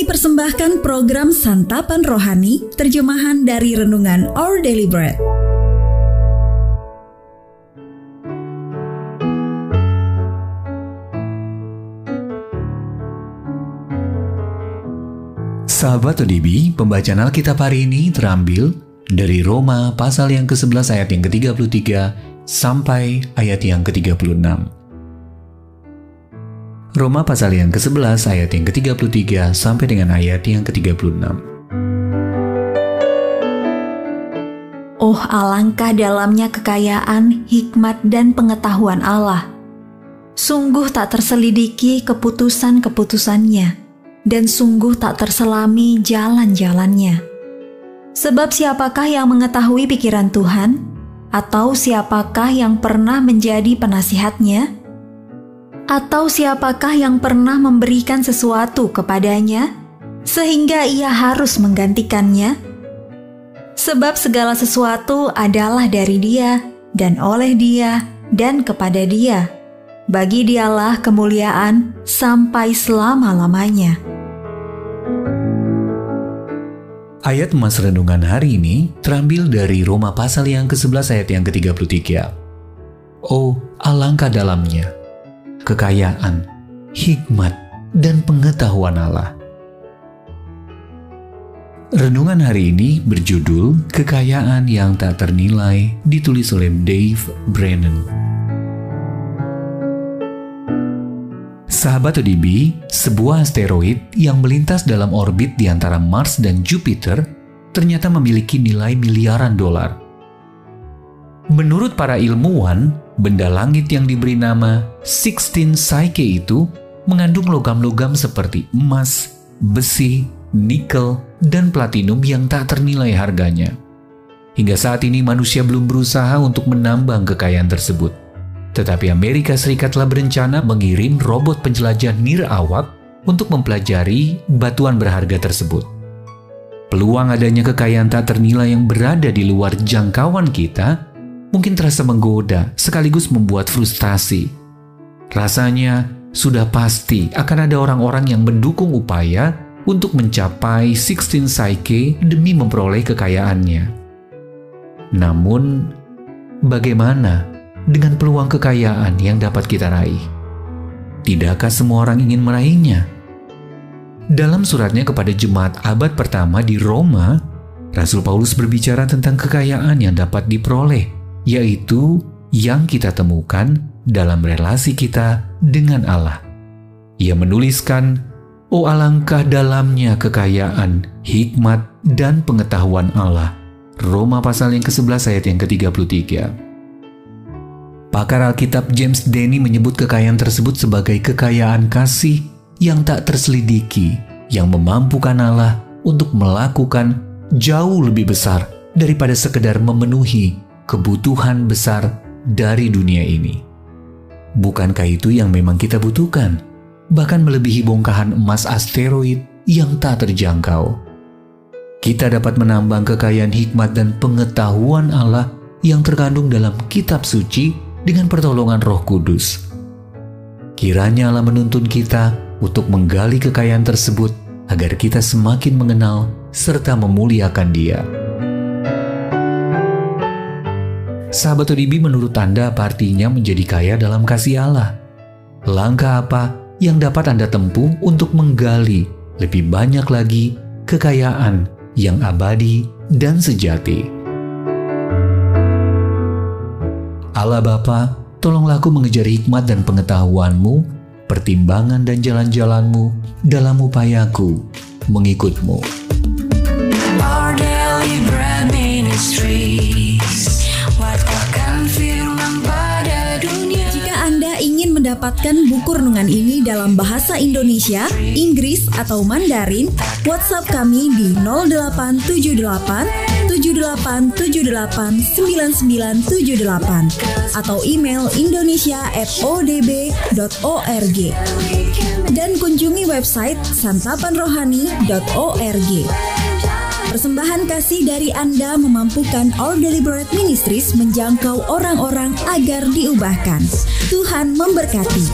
Kami persembahkan program Santapan Rohani, terjemahan dari Renungan Our Daily Bread. Sahabat ODB, pembacaan Alkitab hari ini terambil dari Roma pasal yang ke-11 ayat yang ke-33 sampai ayat yang ke-36. Roma pasal yang ke-11 ayat yang ke-33 sampai dengan ayat yang ke-36. Oh alangkah dalamnya kekayaan, hikmat, dan pengetahuan Allah. Sungguh tak terselidiki keputusan-keputusannya dan sungguh tak terselami jalan-jalannya. Sebab siapakah yang mengetahui pikiran Tuhan? Atau siapakah yang pernah menjadi penasihatnya? Atau siapakah yang pernah memberikan sesuatu kepadanya, sehingga ia harus menggantikannya? Sebab segala sesuatu adalah dari dia, dan oleh dia, dan kepada dia. Bagi dialah kemuliaan sampai selama-lamanya. Ayat emas renungan hari ini terambil dari Roma pasal yang ke-11 ayat yang ke-33. Oh, alangkah dalamnya, kekayaan, hikmat, dan pengetahuan Allah. Renungan hari ini berjudul Kekayaan yang Tak Ternilai ditulis oleh Dave Brennan. Sahabat ODB, sebuah asteroid yang melintas dalam orbit di antara Mars dan Jupiter ternyata memiliki nilai miliaran dolar. Menurut para ilmuwan, benda langit yang diberi nama Sixteen Psyche itu mengandung logam-logam seperti emas, besi, nikel, dan platinum yang tak ternilai harganya. Hingga saat ini manusia belum berusaha untuk menambang kekayaan tersebut. Tetapi Amerika Serikat telah berencana mengirim robot penjelajah nirawak untuk mempelajari batuan berharga tersebut. Peluang adanya kekayaan tak ternilai yang berada di luar jangkauan kita mungkin terasa menggoda sekaligus membuat frustasi. Rasanya sudah pasti akan ada orang-orang yang mendukung upaya untuk mencapai 16 Psyche demi memperoleh kekayaannya. Namun, bagaimana dengan peluang kekayaan yang dapat kita raih. Tidakkah semua orang ingin meraihnya? Dalam suratnya kepada jemaat abad pertama di Roma, Rasul Paulus berbicara tentang kekayaan yang dapat diperoleh, yaitu yang kita temukan dalam relasi kita dengan Allah. Ia menuliskan, "Oh alangkah dalamnya kekayaan, hikmat, dan pengetahuan Allah." Roma pasal yang ke-11 ayat yang ke-33. Pakar Alkitab James Denny menyebut kekayaan tersebut sebagai kekayaan kasih yang tak terselidiki, yang memampukan Allah untuk melakukan jauh lebih besar daripada sekedar memenuhi kebutuhan besar dari dunia ini. Bukankah itu yang memang kita butuhkan? Bahkan melebihi bongkahan emas asteroid yang tak terjangkau. Kita dapat menambang kekayaan hikmat dan pengetahuan Allah yang terkandung dalam kitab suci dengan pertolongan Roh Kudus. Kiranya Allah menuntun kita untuk menggali kekayaan tersebut agar kita semakin mengenal serta memuliakan Dia. Sahabat ODB menurut Anda apa artinya menjadi kaya dalam kasih Allah? Langkah apa yang dapat Anda tempuh untuk menggali lebih banyak lagi kekayaan yang abadi dan sejati? Allah Bapa, tolonglah aku mengejar hikmat dan pengetahuanmu, pertimbangan dan jalan-jalanmu dalam upayaku mengikutmu. Our daily bread mendapatkan buku renungan ini dalam bahasa Indonesia, Inggris, atau Mandarin, WhatsApp kami di 0878 78789978 atau email indonesia@odb.org dan kunjungi website santapanrohani.org. Persembahan kasih dari Anda memampukan All Deliberate Ministries menjangkau orang-orang agar diubahkan. Tuhan memberkati.